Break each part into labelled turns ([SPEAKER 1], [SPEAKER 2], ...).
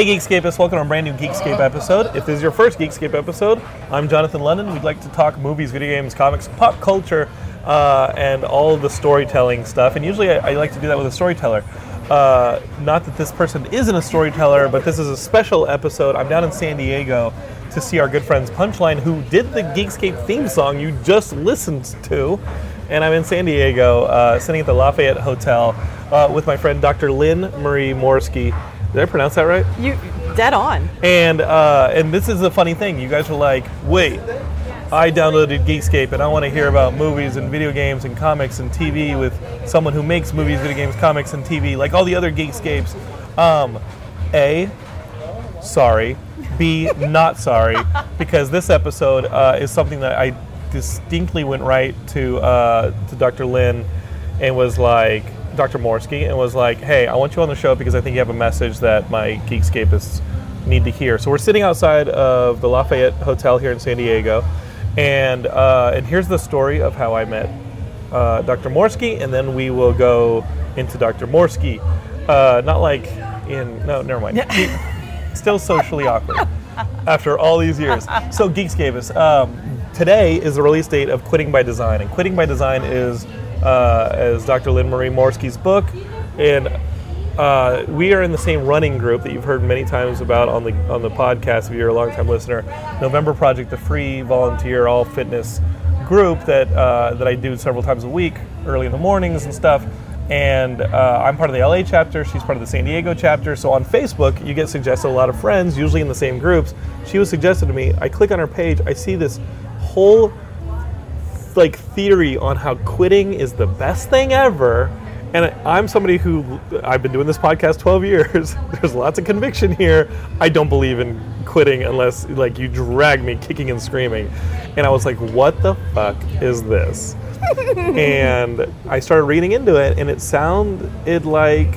[SPEAKER 1] Hey Geekscapists, welcome to a brand new Geekscape episode. If this is your first Geekscape episode, I'm Jonathan London. We'd like to talk movies, video games, comics, pop culture, uh, and all the storytelling stuff. And usually I, I like to do that with a storyteller. Uh, not that this person isn't a storyteller, but this is a special episode. I'm down in San Diego to see our good friends Punchline, who did the Geekscape theme song you just listened to. And I'm in San Diego, uh, sitting at the Lafayette Hotel uh, with my friend Dr. Lynn Marie Morski. Did I pronounce that right?
[SPEAKER 2] You dead on.
[SPEAKER 1] And uh, and this is the funny thing. You guys were like, wait, I downloaded Geekscape and I want to hear about movies and video games and comics and TV with someone who makes movies, video games, comics, and TV, like all the other Geekscapes. Um, a, sorry. B, not sorry, because this episode uh, is something that I distinctly went right to uh, to Dr. Lynn and was like, Dr. Morski, and was like, hey, I want you on the show because I think you have a message that my Geekscapists need to hear. So we're sitting outside of the Lafayette Hotel here in San Diego, and uh, and here's the story of how I met uh, Dr. Morski, and then we will go into Dr. Morski. Uh, not like in no, never mind. Still socially awkward after all these years. So Geekscapists, um, today is the release date of Quitting by Design, and Quitting by Design is uh, as Dr. Lynn Marie Morski's book, and uh, we are in the same running group that you've heard many times about on the on the podcast. If you're a longtime listener, November Project, the free volunteer all fitness group that uh, that I do several times a week, early in the mornings and stuff. And uh, I'm part of the LA chapter. She's part of the San Diego chapter. So on Facebook, you get suggested a lot of friends, usually in the same groups. She was suggested to me. I click on her page. I see this whole like theory on how quitting is the best thing ever. And I'm somebody who I've been doing this podcast 12 years. There's lots of conviction here. I don't believe in quitting unless like you drag me kicking and screaming. And I was like, what the fuck is this? and I started reading into it and it sounded like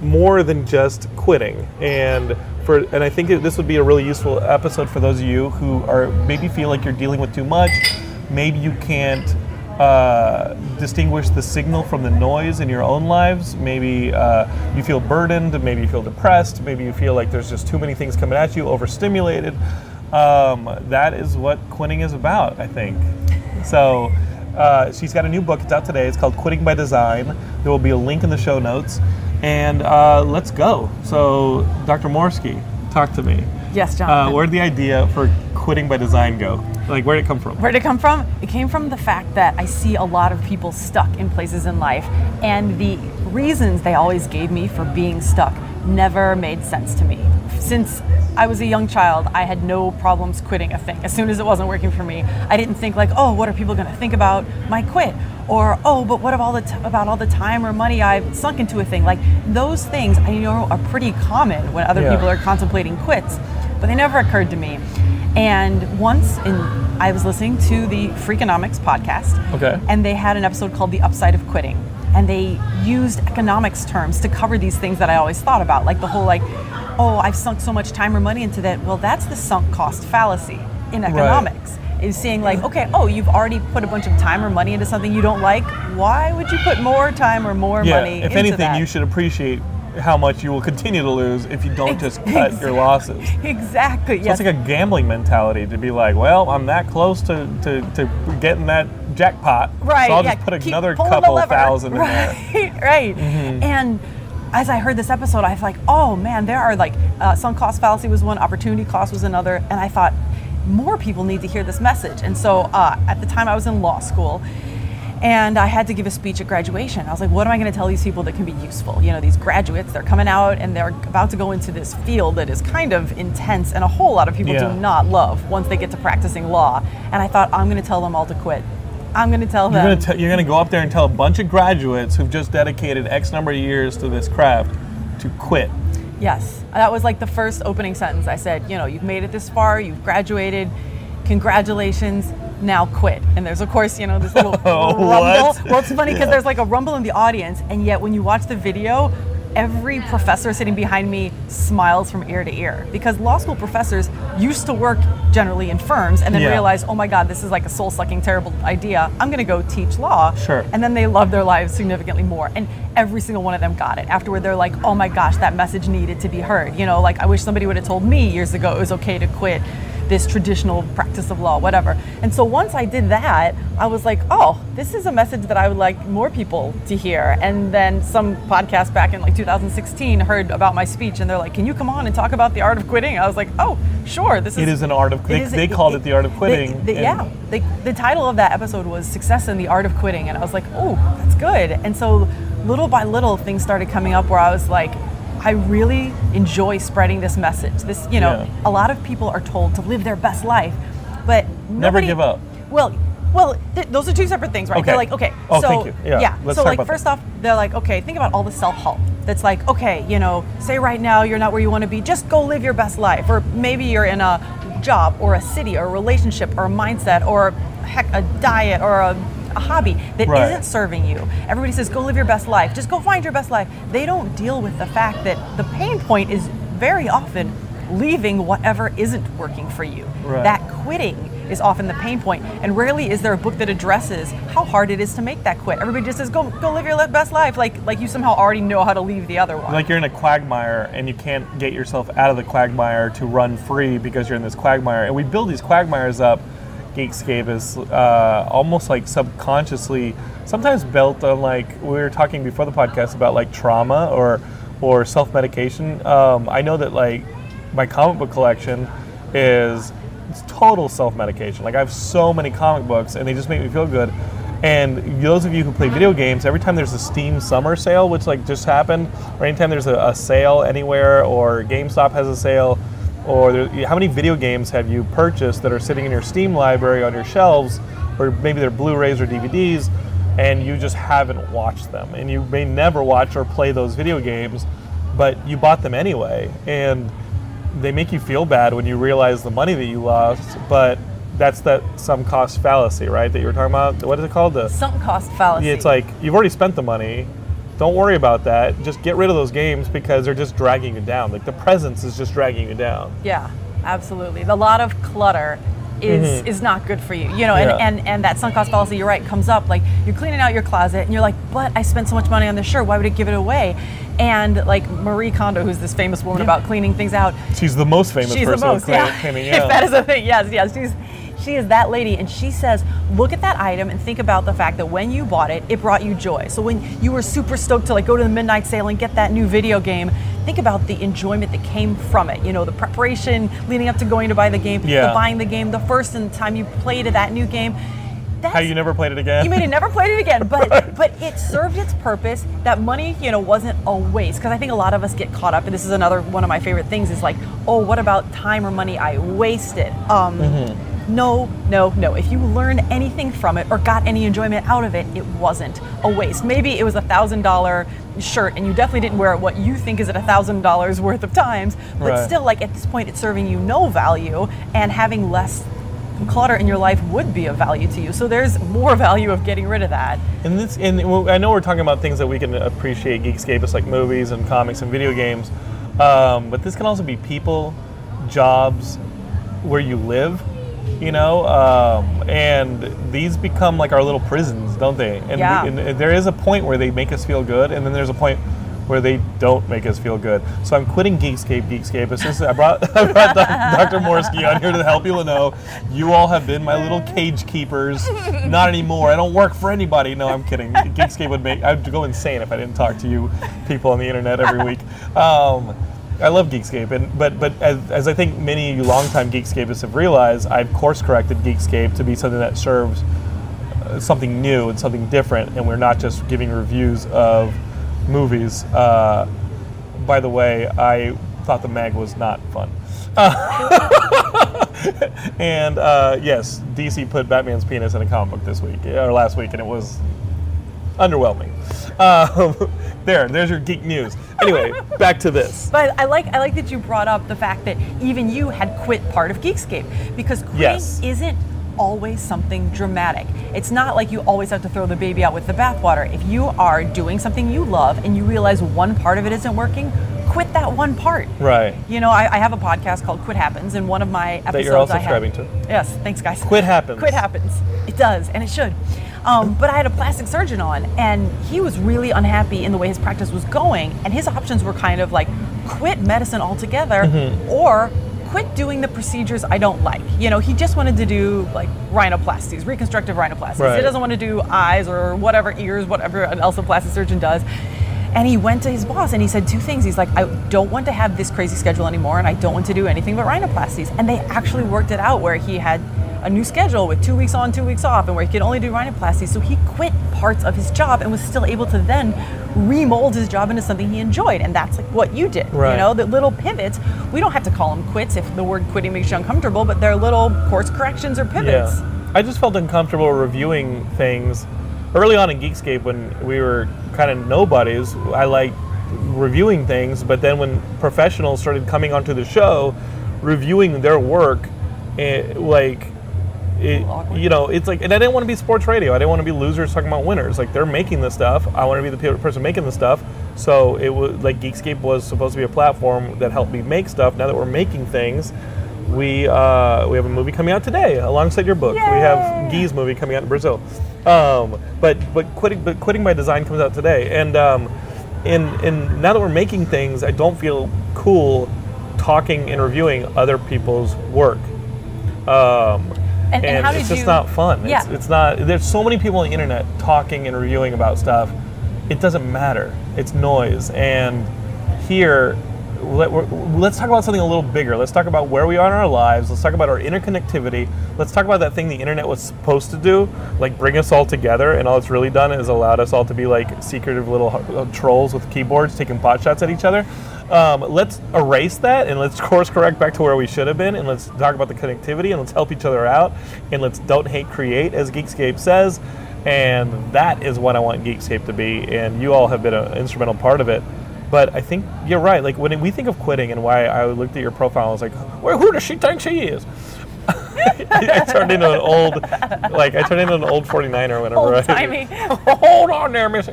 [SPEAKER 1] more than just quitting. And for and I think this would be a really useful episode for those of you who are maybe feel like you're dealing with too much maybe you can't uh, distinguish the signal from the noise in your own lives. Maybe uh, you feel burdened, maybe you feel depressed, maybe you feel like there's just too many things coming at you, overstimulated. Um, that is what quitting is about, I think. So uh, she's got a new book. It's out today. It's called Quitting by Design. There will be a link in the show notes. And uh, let's go. So, Dr. Morski, talk to me.
[SPEAKER 2] Yes,
[SPEAKER 1] John.
[SPEAKER 2] Uh,
[SPEAKER 1] where did the idea for quitting by design go? Like, where did it come from?
[SPEAKER 2] Where did it come from? It came from the fact that I see a lot of people stuck in places in life, and the reasons they always gave me for being stuck never made sense to me. Since I was a young child, I had no problems quitting a thing. As soon as it wasn't working for me, I didn't think like, "Oh, what are people going to think about my quit?" Or, "Oh, but what about all the t- about all the time or money I've sunk into a thing?" Like those things I know are pretty common when other
[SPEAKER 1] Yeah.
[SPEAKER 2] people are contemplating quits, but they never occurred to me. And once in I was listening to the Freakonomics podcast.
[SPEAKER 1] Okay.
[SPEAKER 2] And they had an episode called The Upside of Quitting. And they used economics terms to cover these things that I always thought about, like the whole like, oh, I've sunk so much time or money into that. Well, that's the sunk cost fallacy in economics. Is seeing like, okay, oh, you've already put a bunch of time or money into something you don't like. Why would you put more time or more money?
[SPEAKER 1] Yeah,
[SPEAKER 2] money
[SPEAKER 1] if anything,
[SPEAKER 2] that?
[SPEAKER 1] you should appreciate how much you will continue to lose if you don't just cut your losses.
[SPEAKER 2] exactly.
[SPEAKER 1] So
[SPEAKER 2] Yes.
[SPEAKER 1] it's like a gambling mentality to be like, well, I'm that close to, to, to getting that jackpot,
[SPEAKER 2] Right.
[SPEAKER 1] so I'll
[SPEAKER 2] yeah,
[SPEAKER 1] just put
[SPEAKER 2] keep
[SPEAKER 1] another couple thousand in
[SPEAKER 2] right,
[SPEAKER 1] there. Mm-hmm.
[SPEAKER 2] Right. And as I heard this episode, I was like, oh man, there are like uh, sunk cost fallacy was one, opportunity cost was another, and I thought more people need to hear this message. And so uh, at the time, I was in law school. And I had to give a speech at graduation. I was like, what am I going to tell these people that can be useful? You know, these graduates, they're coming out and they're about to go into this field that is kind of intense and a whole lot of people
[SPEAKER 1] Yeah.
[SPEAKER 2] do not love once they get to practicing law. And I thought, I'm going to tell them all to quit. I'm going to tell
[SPEAKER 1] You're
[SPEAKER 2] them.
[SPEAKER 1] gonna, t- you're gonna go up there and tell a bunch of graduates who've just dedicated X number of years to this craft to quit.
[SPEAKER 2] Yes, that was like the first opening sentence. I said, you know, you've made it this far, you've graduated, congratulations, now quit. And there's, of course, you know, this little
[SPEAKER 1] Oh,
[SPEAKER 2] rumble.
[SPEAKER 1] what?
[SPEAKER 2] Well, it's funny because there's like a rumble in the audience, and yet when you watch the video, every professor sitting behind me smiles from ear to ear because law school professors used to work generally in firms and then
[SPEAKER 1] Yeah.
[SPEAKER 2] realize, oh my God, this is like a soul sucking, terrible idea. I'm going to go teach law.
[SPEAKER 1] Sure.
[SPEAKER 2] And then they love their lives significantly more. And every single one of them got it. Afterward, they're like, oh my gosh, that message needed to be heard. You know, like I wish somebody would have told me years ago it was okay to quit this traditional practice of law, whatever. And so once I did that, I was like, oh, this is a message that I would like more people to hear. And then some podcast back in like 2016 heard about my speech and they're like, can you come on and talk about the art of quitting? I was like, oh, sure. This is
[SPEAKER 1] It is an art of. They,
[SPEAKER 2] it is-
[SPEAKER 1] they called it the art of quitting.
[SPEAKER 2] the- the- yeah, the, the title of that episode was "Success in the Art of Quitting," and I was like, "Oh, that's good." And so, little by little, things started coming up where I was like, "I really enjoy spreading this message." This, you know,
[SPEAKER 1] Yeah.
[SPEAKER 2] a lot of people are told to live their best life, but
[SPEAKER 1] Never give up.
[SPEAKER 2] Well. Well, th- those are two separate things, right?
[SPEAKER 1] Okay.
[SPEAKER 2] They're like, okay,
[SPEAKER 1] Oh,
[SPEAKER 2] so
[SPEAKER 1] thank you. Yeah, let's
[SPEAKER 2] so
[SPEAKER 1] talk
[SPEAKER 2] like
[SPEAKER 1] about
[SPEAKER 2] first
[SPEAKER 1] that.
[SPEAKER 2] off, they're like, okay, think about all the self-help. That's like, okay, you know, say right now you're not where you want to be, just go live your best life. Or maybe you're in a job or a city or a relationship or a mindset or heck, a diet or a, a hobby that
[SPEAKER 1] Right.
[SPEAKER 2] not serving you. Everybody says, go live your best life. Just go find your best life. They don't deal with the fact that the pain point is very often leaving whatever isn't working for you.
[SPEAKER 1] Right.
[SPEAKER 2] That quitting is often the pain point, and rarely is there a book that addresses how hard it is to make that quit. Everybody just says, "Go, go live your best life," like like you somehow already know how to leave the other one.
[SPEAKER 1] Like you're in a quagmire and you can't get yourself out of the quagmire to run free because you're in this quagmire. And we build these quagmires up, Geekscape is uh, almost like subconsciously, sometimes built on like we were talking before the podcast about like trauma or or self medication. Um, I know that like my comic book collection is it's total self medication. Like I have so many comic books and they just make me feel good. And those of you who play video games, every time there's a Steam summer sale, which like just happened, or anytime there's a, a sale anywhere, or GameStop has a sale, or there, how many video games have you purchased that are sitting in your Steam library on your shelves, or maybe they're Blu-rays or DVDs, and you just haven't watched them, and you may never watch or play those video games, but you bought them anyway, and they make you feel bad when you realize the money that you lost, but that's that some cost fallacy, right? That you were talking about. What is it called? The
[SPEAKER 2] Sunk cost fallacy.
[SPEAKER 1] yeah, it's like you've already spent the money. Don't worry about that. Just get rid of those games because they're just dragging you down. Like the presence is just dragging you down.
[SPEAKER 2] Yeah, absolutely. A lot of clutter is is not good for you. You know, and,
[SPEAKER 1] Mm-hmm. Yeah.
[SPEAKER 2] and, and that sunk cost fallacy, you're right, comes up like you're cleaning out your closet and you're like, but I spent so much money on this shirt, why would I give it away? And like Marie Kondo, who's this famous woman about cleaning things out,
[SPEAKER 1] She's the most famous
[SPEAKER 2] she's the
[SPEAKER 1] person
[SPEAKER 2] most,
[SPEAKER 1] with clean-
[SPEAKER 2] yeah.
[SPEAKER 1] cleaning.
[SPEAKER 2] if that is a thing, yes, yes. She's she is that lady, and she says, look at that item and think about the fact that when you bought it, it brought you joy. So when you were super stoked to like go to the midnight sale and get that new video game, think about the enjoyment that came from it. You know, the preparation leading up to going to buy the game,
[SPEAKER 1] Yeah.
[SPEAKER 2] the buying the game, the first and time you played that new game. That's,
[SPEAKER 1] How you never played it again?
[SPEAKER 2] you may have never played it again, but but it served its purpose. That money, you know, wasn't a waste. Because I think a lot of us get caught up, and this is another one of my favorite things. Is like, oh, what about time or money I wasted? Um, No, no, no. If you learned anything from it or got any enjoyment out of it, it wasn't a waste. Maybe it was a thousand dollar shirt, and you definitely didn't wear it what you think is at a thousand dollars worth of times. But
[SPEAKER 1] Right.
[SPEAKER 2] still, like at this point, it's serving you no value, and having less clutter in your life would be of value to you. So there's more value of getting rid of that.
[SPEAKER 1] And this, and I know we're talking about things that we can appreciate Geekscape, it's like movies and comics and video games, um, but this can also be people, jobs, where you live, you know, um, and these become like our little prisons, don't they? And,
[SPEAKER 2] Yeah.
[SPEAKER 1] we, and there is a point where they make us feel good, and then there's a point where they don't make us feel good. So I'm quitting Geekscape, Geekscape. It's I brought I brought Dr. Morski on here to help people know you all have been my little cage keepers. Not anymore. I don't work for anybody. No, I'm kidding. Geekscape would make I'd go insane if I didn't talk to you people on the internet every week. Um, I love Geekscape, and but but as, as I think many of you longtime Geekscapists have realized, I've course corrected Geekscape to be something that serves uh, something new and something different, and we're not just giving reviews of movies. Uh, by the way, I thought the mag was not fun. and uh, yes, DC put Batman's penis in a comic book this week or last week, and it was underwhelming. Um, there, there's your geek news. Anyway, back to this.
[SPEAKER 2] But I like I like that you brought up the fact that even you had quit part of Geekscape because quitting
[SPEAKER 1] Yes.
[SPEAKER 2] isn't always something dramatic. It's not like you always have to throw the baby out with the bathwater. If you are doing something you love and you realize one part of it isn't working, quit that one part.
[SPEAKER 1] Right.
[SPEAKER 2] You know, I, I have a podcast called Quit Happens, and one of my episodes
[SPEAKER 1] That you're all
[SPEAKER 2] I
[SPEAKER 1] subscribing to.
[SPEAKER 2] Yes, thanks, guys.
[SPEAKER 1] Quit happens.
[SPEAKER 2] Quit happens. It does, and it should. Um, but I had a plastic surgeon on, and he was really unhappy in the way his practice was going. And his options were kind of like quit medicine altogether
[SPEAKER 1] Mm-hmm.
[SPEAKER 2] or quit doing the procedures I don't like. You know, he just wanted to do like rhinoplasties, reconstructive rhinoplasties.
[SPEAKER 1] Right.
[SPEAKER 2] He doesn't want to do eyes or whatever, ears, whatever else a plastic surgeon does. And he went to his boss and he said two things. He's like, I don't want to have this crazy schedule anymore, and I don't want to do anything but rhinoplasties. And they actually worked it out where he had a new schedule with two weeks on, two weeks off, and where he could only do rhinoplasty. So he quit parts of his job and was still able to then remold his job into something he enjoyed. And that's like what you did.
[SPEAKER 1] Right.
[SPEAKER 2] You know, the little pivots. We don't have to call them quits if the word quitting makes you uncomfortable, but they're little course corrections or pivots.
[SPEAKER 1] Yeah. I just felt uncomfortable reviewing things early on in Geekscape when we were kind of nobodies. I liked reviewing things, but then when professionals started coming onto the show, reviewing their work, it, like, it, you know, it's like, and I didn't want to be sports radio. I didn't want to be losers talking about winners. Like they're making this stuff. I want to be the person making the stuff. So it was like Geekscape was supposed to be a platform that helped me make stuff. Now that we're making things, we uh, we have a movie coming out today alongside your book. We have
[SPEAKER 2] Yay!
[SPEAKER 1] Gee's movie coming out in Brazil. Um, but but quitting but quitting by design comes out today, and um, in in now that we're making things, I don't feel cool talking and reviewing other people's work. Um,
[SPEAKER 2] And- and how
[SPEAKER 1] it's
[SPEAKER 2] did
[SPEAKER 1] just
[SPEAKER 2] you-
[SPEAKER 1] not fun. It's,
[SPEAKER 2] Yeah.
[SPEAKER 1] it's not. There's so many people on the internet talking and reviewing about stuff. It doesn't matter. It's noise. And here, let, we're, let's talk about something a little bigger. Let's talk about where we are in our lives. Let's talk about our interconnectivity. Let's talk about that thing the internet was supposed to do, like bring us all together. And all it's really done is allowed us all to be like secretive little uh, trolls with keyboards taking pot shots at each other. Um, let's erase that and let's course correct back to where we should have been. And let's talk about the connectivity and let's help each other out. And let's don't hate, create, as Geekscape says. And that is what I want Geekscape to be. And you all have been an instrumental part of it. But I think you're right. Like when we think of quitting and why I looked at your profile, I was like, well, who does she think she is? I turned into an old, like I turned into an old 49er whenever I.
[SPEAKER 2] Old-timey.
[SPEAKER 1] Hold on there, Missy.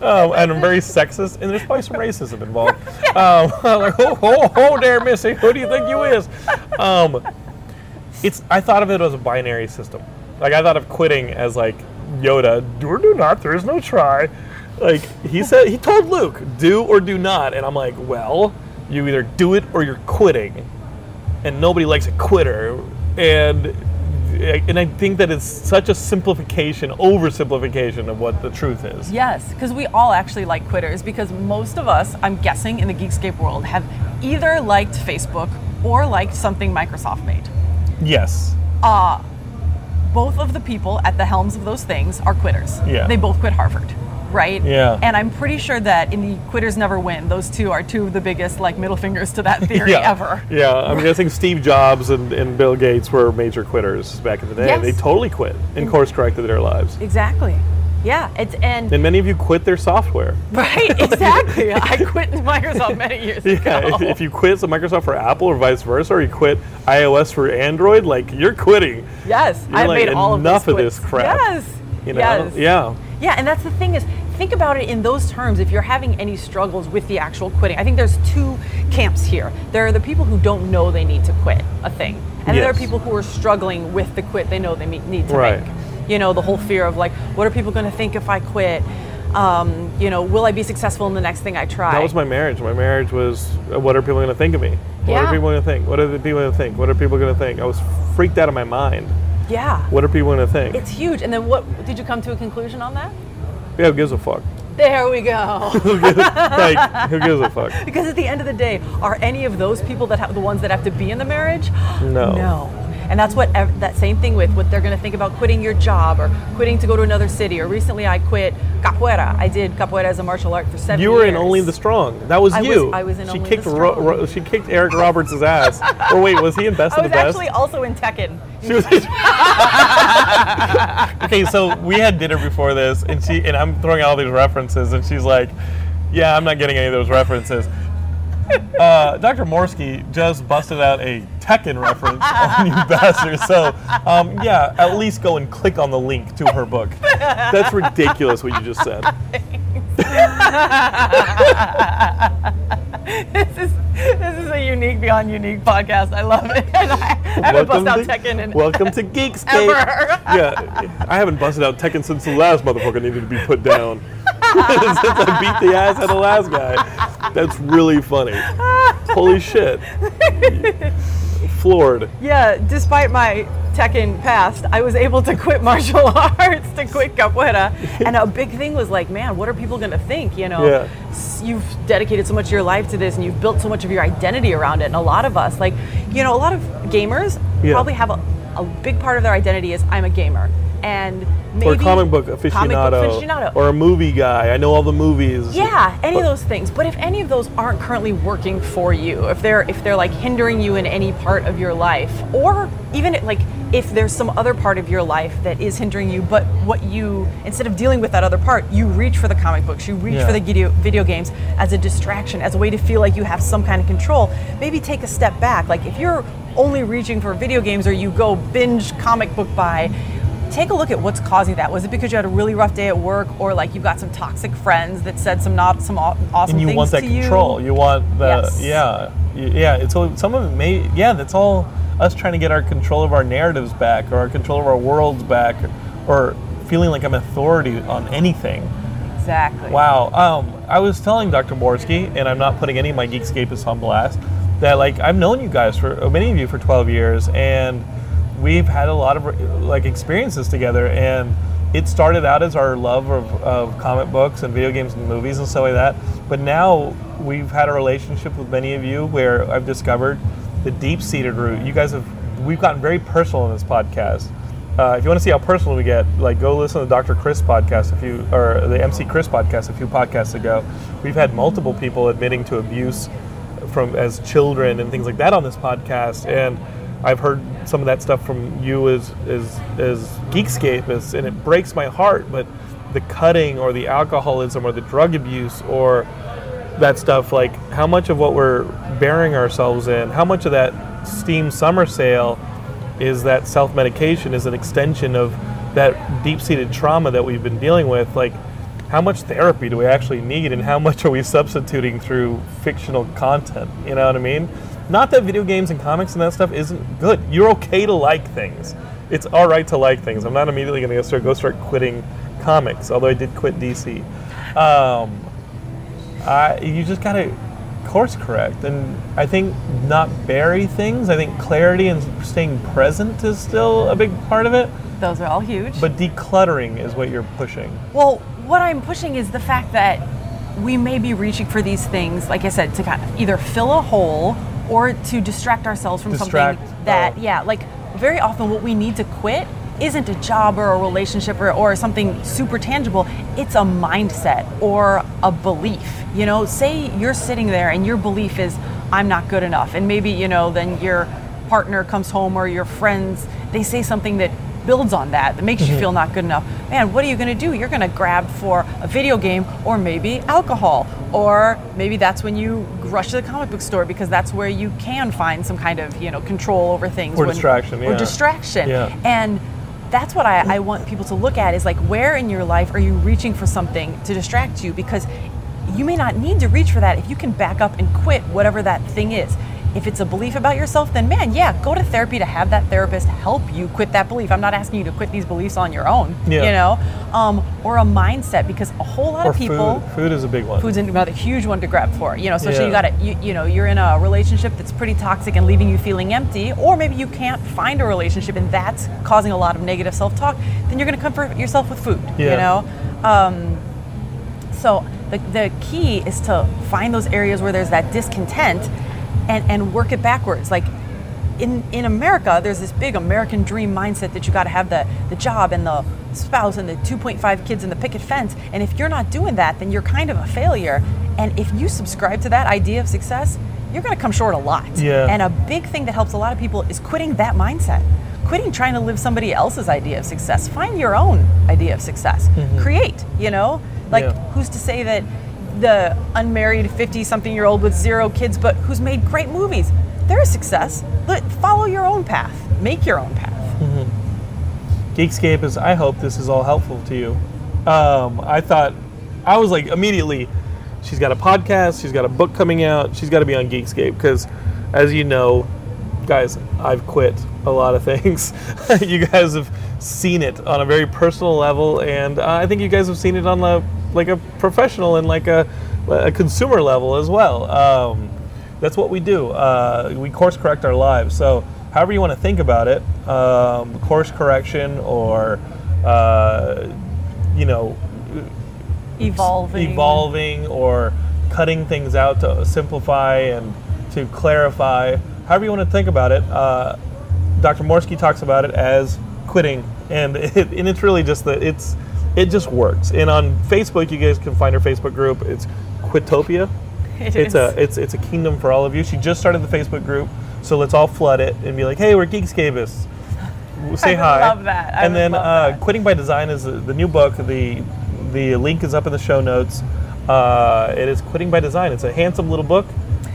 [SPEAKER 1] Um, and I'm very sexist, and there's probably some racism involved. Um, I'm like, oh, oh, oh, there, Missy. Who do you think you is? Um, it's. I thought of it as a binary system. Like I thought of quitting as like Yoda, do or do not. There is no try. Like he said, he told Luke, do or do not, and I'm like, well, you either do it or you're quitting, and nobody likes a quitter, and and I think that it's such a simplification, oversimplification of what the truth is.
[SPEAKER 2] Yes, because we all actually like quitters because most of us, I'm guessing, in the Geekscape world have either liked Facebook or liked something Microsoft made.
[SPEAKER 1] Yes.
[SPEAKER 2] Ah, both of the people at the helms of those things are quitters.
[SPEAKER 1] Yeah.
[SPEAKER 2] They both quit Harvard, right?
[SPEAKER 1] Yeah.
[SPEAKER 2] And I'm pretty sure that in the quitters never win, those two are two of the biggest like middle fingers to that theory
[SPEAKER 1] yeah.
[SPEAKER 2] ever.
[SPEAKER 1] Yeah, I'm guessing Steve Jobs and, and Bill Gates were major quitters back in the day.
[SPEAKER 2] Yes.
[SPEAKER 1] They totally quit and course corrected their lives.
[SPEAKER 2] Exactly. Yeah. It's and
[SPEAKER 1] And many of you quit their software.
[SPEAKER 2] right, exactly. I quit Microsoft many years
[SPEAKER 1] Yeah,
[SPEAKER 2] ago.
[SPEAKER 1] if, if you quit Microsoft for Apple or vice versa, or you quit iOS for Android, like you're quitting.
[SPEAKER 2] Yes, I've
[SPEAKER 1] like,
[SPEAKER 2] made all of
[SPEAKER 1] enough of this crap.
[SPEAKER 2] Yes.
[SPEAKER 1] You know?
[SPEAKER 2] Yes.
[SPEAKER 1] Yeah.
[SPEAKER 2] Yeah, and that's the thing is, think about it in those terms. If you're having any struggles with the actual quitting, I think there's two camps here. There are the people who don't know they need to quit a thing, and there are people who are struggling with the quit they know they need to
[SPEAKER 1] Right.
[SPEAKER 2] make. You know, the whole fear of like, what are people going to think if I quit? Um, you know, will I be successful in the next thing I try?
[SPEAKER 1] That was my marriage. My marriage was, uh, what are people going to think of me? What are people going to think? What are the people going to think? What are people going to think? I was freaked out of my mind.
[SPEAKER 2] Yeah.
[SPEAKER 1] What are people going to think?
[SPEAKER 2] It's huge. And then what did you come to a conclusion on that?
[SPEAKER 1] yeah, who gives a fuck?
[SPEAKER 2] There we go.
[SPEAKER 1] like, who gives a fuck?
[SPEAKER 2] Because at the end of the day, are any of those people that have the ones that have to be in the marriage?
[SPEAKER 1] No.
[SPEAKER 2] No. And that's what ev- that same thing with what they're going to think about quitting your job or quitting to go to another city. Or recently, I quit capoeira. I did capoeira as a martial art for seven
[SPEAKER 1] You were in. Only the Strong. That was
[SPEAKER 2] I was-
[SPEAKER 1] you.
[SPEAKER 2] I was in
[SPEAKER 1] she
[SPEAKER 2] Only
[SPEAKER 1] kicked
[SPEAKER 2] the
[SPEAKER 1] Ro-
[SPEAKER 2] Strong.
[SPEAKER 1] Ro- she kicked Eric Roberts' ass. or wait, was he in Best
[SPEAKER 2] I
[SPEAKER 1] of the Best?
[SPEAKER 2] I was actually also in Tekken.
[SPEAKER 1] She was- okay, so we had dinner before this, and she and I'm throwing out all these references, and she's like, "Yeah, I'm not getting any of those references." uh, Dr. Morski just busted out a Tekken reference on you bastards. So, um, yeah, at least go and click on the link to her book. That's ridiculous what you just said.
[SPEAKER 2] this is this is a unique beyond unique podcast. I love it. And I haven't busted out Tekken in
[SPEAKER 1] welcome to Geekscape.
[SPEAKER 2] ever.
[SPEAKER 1] Yeah, I haven't busted out Tekken since the last motherfucker needed to be put down. Since I beat the ass out of the last guy. That's really funny. Holy shit. Floored.
[SPEAKER 2] Yeah, despite my Tekken past, I was able to quit martial arts to quit capoeira. And a big thing was like, man, what are people going to think? You know,
[SPEAKER 1] Yeah.
[SPEAKER 2] You've dedicated so much of your life to this and you've built so much of your identity around it. And a lot of us, like, you know, a lot of gamers
[SPEAKER 1] Yeah.
[SPEAKER 2] probably have a, a big part of their identity is I'm a gamer. And maybe
[SPEAKER 1] or a comic book aficionado.
[SPEAKER 2] comic book aficionado.
[SPEAKER 1] Or a movie guy. I know all the movies.
[SPEAKER 2] Yeah, any of those things. But if any of those aren't currently working for you, if they're if they're like hindering you in any part of your life, or even like if there's some other part of your life that is hindering you, but what you instead of dealing with that other part, you reach for the comic books, you reach
[SPEAKER 1] Yeah.
[SPEAKER 2] for the video video games as a distraction, as a way to feel like you have some kind of control. Maybe take a step back. Like if you're only reaching for video games or you go binge comic book buy, take a look at what's causing that. Was it because you had a really rough day at work, or like you've got some toxic friends that said some not some aw- awesome
[SPEAKER 1] and you
[SPEAKER 2] things
[SPEAKER 1] want that
[SPEAKER 2] to
[SPEAKER 1] control.
[SPEAKER 2] you?
[SPEAKER 1] You want the
[SPEAKER 2] Yes.
[SPEAKER 1] yeah, yeah. It's all, some of it may yeah. That's all us trying to get our control of our narratives back, or our control of our worlds back, or feeling like I'm authority on anything.
[SPEAKER 2] Exactly.
[SPEAKER 1] Wow. Um, I was telling Dr. Morski, and I'm not putting any of my Geekscapists on blast, that like I've known you guys for many of you for 12 years, and we've had a lot of like experiences together, and it started out as our love of, of comic books and video games and movies and stuff like that. But now we've had a relationship with many of you where I've discovered the deep-seated root. You guys have we've gotten very personal in this podcast. Uh, if you want to see how personal we get, like go listen to the Dr. Chris podcast a few, or the MC Chris podcast a few podcasts ago. We've had multiple people admitting to abuse from as children and things like that on this podcast, and I've heard some of that stuff from you as as as Geekscapists, and it breaks my heart. But the cutting, or the alcoholism, or the drug abuse, or that stuff, like how much of what we're burying ourselves in, how much of that Steam summer sale is that self medication is an extension of that deep seated trauma that we've been dealing with. Like, how much therapy do we actually need, and how much are we substituting through fictional content? You know what I mean? Not that video games and comics and that stuff isn't good. You're okay to like things. It's all right to like things. I'm not immediately going to start go start quitting comics, although I did quit DC. Um, I, you just gotta course correct, and I think not bury things. I think clarity and staying present is still a big part of it.
[SPEAKER 2] Those are all huge.
[SPEAKER 1] But decluttering is what you're pushing.
[SPEAKER 2] Well, what I'm pushing is the fact that we may be reaching for these things, like I said, to kind of either fill a hole or to distract ourselves from
[SPEAKER 1] Distract,
[SPEAKER 2] something that,
[SPEAKER 1] oh.
[SPEAKER 2] yeah, like very often what we need to quit isn't a job or a relationship or, or something super tangible. It's a mindset or a belief. You know, say you're sitting there and your belief is, I'm not good enough. And maybe, you know, then your partner comes home or your friends, they say something that builds on that, that makes
[SPEAKER 1] Mm-hmm.
[SPEAKER 2] you feel not good enough. Man, what are you going to do? You're going to grab for a video game or maybe alcohol. Or maybe that's when you rush to the comic book store because that's where you can find some kind of, you know, control over things.
[SPEAKER 1] Or
[SPEAKER 2] when-
[SPEAKER 1] distraction,
[SPEAKER 2] Or
[SPEAKER 1] yeah.
[SPEAKER 2] distraction.
[SPEAKER 1] Yeah.
[SPEAKER 2] And that's what I, I want people to look at is like where in your life are you reaching for something to distract you? Because you may not need to reach for that if you can back up and quit whatever that thing is. If it's a belief about yourself, then man, yeah, go to therapy to have that therapist help you quit that belief. I'm not asking you to quit these beliefs on your own,
[SPEAKER 1] Yeah.
[SPEAKER 2] you know, um, or a mindset because a whole lot
[SPEAKER 1] Or
[SPEAKER 2] of people.
[SPEAKER 1] food. Food is a big one.
[SPEAKER 2] Food's another huge one to grab for. You know, so, so
[SPEAKER 1] Yeah.
[SPEAKER 2] you got to, you, you know, you're in a relationship that's pretty toxic and leaving you feeling empty, or maybe you can't find a relationship and that's causing a lot of negative self-talk. Then you're going to comfort yourself with food. You know, um, so the, the key is to find those areas where there's that discontent and, and work it backwards. Like in, in America, there's this big American dream mindset that you got to have the, the job and the spouse and the 2.5 kids and the picket fence. And if you're not doing that, then you're kind of a failure. And if you subscribe to that idea of success, you're going to come short a lot.
[SPEAKER 1] Yeah.
[SPEAKER 2] And a big thing that helps a lot of people is quitting that mindset. Quitting trying to live somebody else's idea of success. Find your own idea of success. Create, you know? Like,
[SPEAKER 1] Mm-hmm. Yeah.
[SPEAKER 2] who's to say that the unmarried 50 something year old with zero kids, but who's made great movies. They're a success. But follow your own path, make your own path.
[SPEAKER 1] Geekscape is. I hope this is all helpful to you. Um, I thought, I was like immediately, she's got a podcast, she's got a book coming out, she's got to be on Geekscape because, as you know, guys, I've quit a lot of things. you guys have seen it on a very personal level, and uh, I think you guys have seen it on a like a professional and like a, a consumer level as well. Um, that's what we do. Uh, we course correct our lives. So, however you want to think about it, um, course correction or uh, you know
[SPEAKER 2] Evolving.
[SPEAKER 1] evolving or cutting things out to simplify and to clarify. However you want to think about it, uh, Dr. Morski talks about it as quitting, and it, and it's really just that it's it just works. And on Facebook, you guys can find her Facebook group. It's Quitopia.
[SPEAKER 2] It
[SPEAKER 1] it's
[SPEAKER 2] is.
[SPEAKER 1] a it's it's a kingdom for all of you. She just started the Facebook group, so let's all flood it and be like, hey, we're Geekscapists. Say hi.
[SPEAKER 2] love that. I
[SPEAKER 1] and then uh,
[SPEAKER 2] that.
[SPEAKER 1] Quitting by Design is the, the new book. The the link is up in the show notes. Uh, it is Quitting by Design. It's a handsome little book.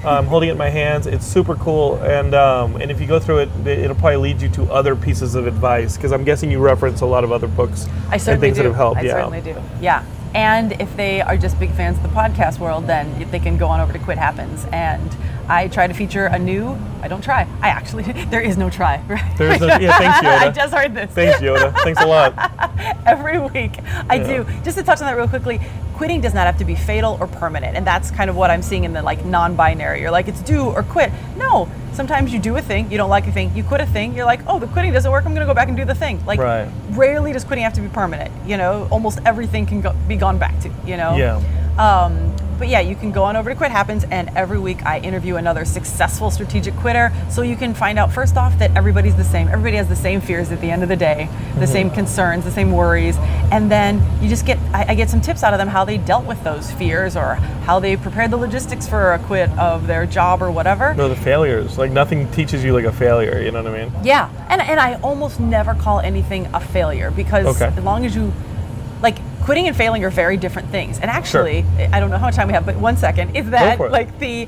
[SPEAKER 1] I'm holding it in my hands. It's super cool, and um, and if you go through it, it- it'll probably lead you to other pieces of advice because I'm guessing you reference a lot of other books
[SPEAKER 2] I
[SPEAKER 1] and
[SPEAKER 2] certainly
[SPEAKER 1] things
[SPEAKER 2] do.
[SPEAKER 1] that have helped.
[SPEAKER 2] I
[SPEAKER 1] yeah.
[SPEAKER 2] certainly do. Yeah. And if they are just big fans of the podcast world, then they can go on over to Quit Happens. And I try to feature a new. I don't try. I actually. There is no try. Right?
[SPEAKER 1] There's no- yeah, thanks, Yoda.
[SPEAKER 2] I just heard this.
[SPEAKER 1] Thanks, Yoda. Thanks a lot.
[SPEAKER 2] every week. I
[SPEAKER 1] Yeah.
[SPEAKER 2] do. Just to touch on that real quickly, quitting does not have to be fatal or permanent, and that's kind of what I'm seeing in the like non-binary. You're like it's do or quit. No, sometimes you do a thing, you don't like a thing, you quit a thing, you're like, oh, the quitting doesn't work. I'm going to go back and do the thing. Like,
[SPEAKER 1] Right.
[SPEAKER 2] rarely does quitting have to be permanent. You know, almost everything can go, be gone back to. You know.
[SPEAKER 1] Yeah.
[SPEAKER 2] Um, but yeah, you can go on over to Quit Happens, and every week I interview another successful strategic quitter. So you can find out first off that everybody's the same. Everybody has the same fears at the end of the day, the mm-hmm. same concerns, the same worries, and then you just get I, I get some tips out of them how they dealt with those fears or how they prepared the logistics for a quit of their job or whatever.
[SPEAKER 1] No, the failures. Like nothing teaches you like a failure. You know what I mean?
[SPEAKER 2] Yeah, and and I almost never call anything a failure because
[SPEAKER 1] Okay.
[SPEAKER 2] as long as you quitting and failing are very different things. And actually, I don't know how much time we have, but one second is that like the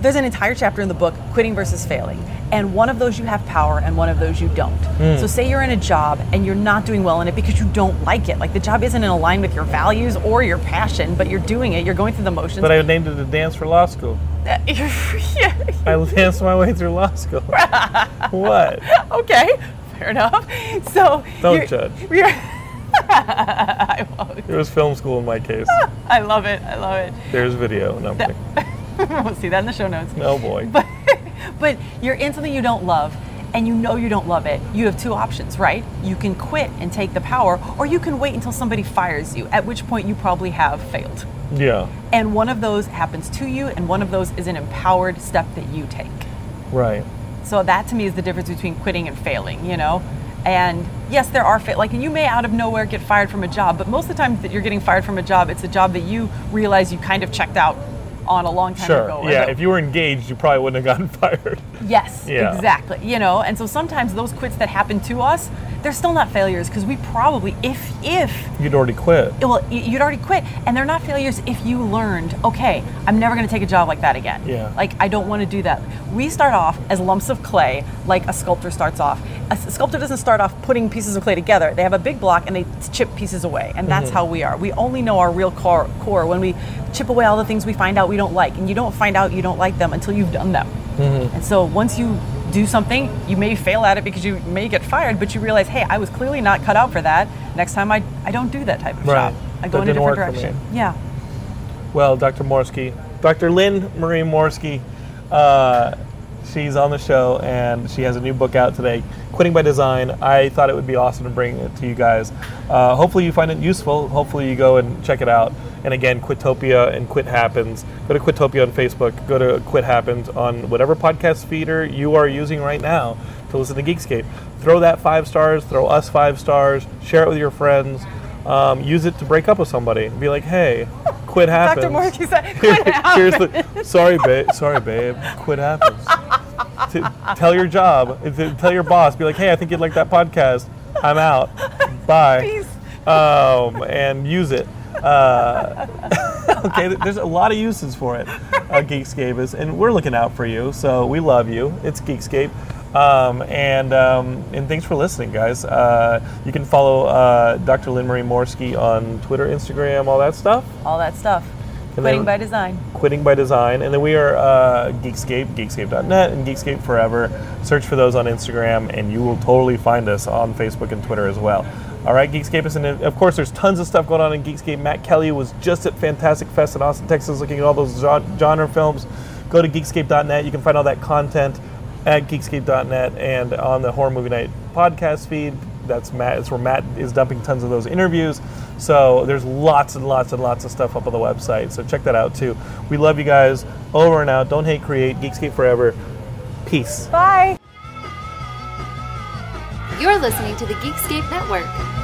[SPEAKER 2] there's an entire chapter in the book quitting versus failing. And one of those you have power and one of those you don't.
[SPEAKER 1] Hmm.
[SPEAKER 2] So say you're in a job and you're not doing well in it because you don't like it. Like the job isn't in line with your values or your passion, but you're doing it, you're going through the motions.
[SPEAKER 1] But I named it a dance for law school.
[SPEAKER 2] yeah.
[SPEAKER 1] I danced my way through law school. what?
[SPEAKER 2] okay, fair enough. So
[SPEAKER 1] Don't
[SPEAKER 2] you're-
[SPEAKER 1] judge.
[SPEAKER 2] you're- I won't.
[SPEAKER 1] It was film school in my case.
[SPEAKER 2] I love it. I love it.
[SPEAKER 1] There's video. No, kidding.
[SPEAKER 2] we'll see that in the show notes.
[SPEAKER 1] oh boy.
[SPEAKER 2] But but you're in something you don't love and you know you don't love it. You have two options, right? You can quit and take the power or you can wait until somebody fires you, at which point you probably have failed.
[SPEAKER 1] Yeah.
[SPEAKER 2] And one of those happens to you and one of those is an empowered step that you take.
[SPEAKER 1] Right.
[SPEAKER 2] So that to me is the difference between quitting and failing, you know? And yes, there are, like, you may out of nowhere get fired from a job, but most of the time that you're getting fired from a job, it's a job that you realize you kind of checked out on a long time
[SPEAKER 1] Sure.
[SPEAKER 2] ago. or
[SPEAKER 1] Yeah. If you were engaged, you probably wouldn't have gotten fired.
[SPEAKER 2] Yes,
[SPEAKER 1] Yeah.
[SPEAKER 2] exactly. You know, and so sometimes those quits that happen to us, they're still not failures because we probably, if, if,
[SPEAKER 1] You'd already quit.
[SPEAKER 2] well, you'd already quit, and they're not failures if you learned, okay, I'm never going to take a job like that again.
[SPEAKER 1] Yeah.
[SPEAKER 2] Like, I don't want to do that. We start off as lumps of clay, like a sculptor starts off. A sculptor doesn't start off putting pieces of clay together. They have a big block and they chip pieces away, and that's mm-hmm. how we are. We only know our real core, core when we chip away all the things we find out we don't like, and you don't find out you don't like them until you've done them. And so once you do something, you may fail at it because you may get fired, but you realize, hey, I was clearly not cut out for that. Next time I, I don't do that type of
[SPEAKER 1] Right.
[SPEAKER 2] job. I go
[SPEAKER 1] That
[SPEAKER 2] in a different
[SPEAKER 1] work for me.
[SPEAKER 2] direction. Yeah.
[SPEAKER 1] Well, Dr. Morski, Dr. Lynn Marie Morski, uh, she's on the show and she has a new book out today, Quitting by Design. I thought it would be awesome to bring it to you guys. Uh, hopefully, you find it useful. Hopefully, you go and check it out. And again, Quitopia and Quit Happens. Go to Quitopia on Facebook. Go to Quit Happens on whatever podcast feeder you are using right now to listen to Geekscape. Throw that five stars. Throw us five stars. Share it with your friends. Um, use it to break up with somebody. Be like, hey, quit happens.
[SPEAKER 2] Dr. Morky said, quit
[SPEAKER 1] Here's the sorry, babe. Sorry, babe. Quit happens. To tell your job. to Tell your boss. Be like, hey, I think you'd like that podcast. I'm out. Bye. Um, and use it. Uh, okay, there's a lot of uses for it. Uh, Geekscape is, and we're looking out for you. So we love you. It's Geekscape. Um, and um, and thanks for listening, guys. Uh, you can follow uh, Dr. Lynn Marie Morski on Twitter, Instagram, all that stuff.
[SPEAKER 2] All that stuff.
[SPEAKER 1] And
[SPEAKER 2] Quitting by design.
[SPEAKER 1] Quitting by Design, and then we are uh, Geekscape, Geekscape.net, and Geekscape Forever. Search for those on Instagram, and you will totally find us on Facebook and Twitter as well. All right, Geekscape is, and of course, there's tons of stuff going on in Geekscape. Matt Kelly was just at Fantastic Fest in Austin, Texas, looking at all those genre films. Go to Geekscape.net. You can find all that content at Geekscape.net and on the Horror Movie Night podcast feed. That's Matt. It's where Matt is dumping tons of those interviews. So there's lots and lots and lots of stuff up on the website. So check that out too. We love you guys. Over and out. Don't hate, create. Geekscape forever. Peace.
[SPEAKER 2] Bye.
[SPEAKER 3] You're listening to the Geekscape Network.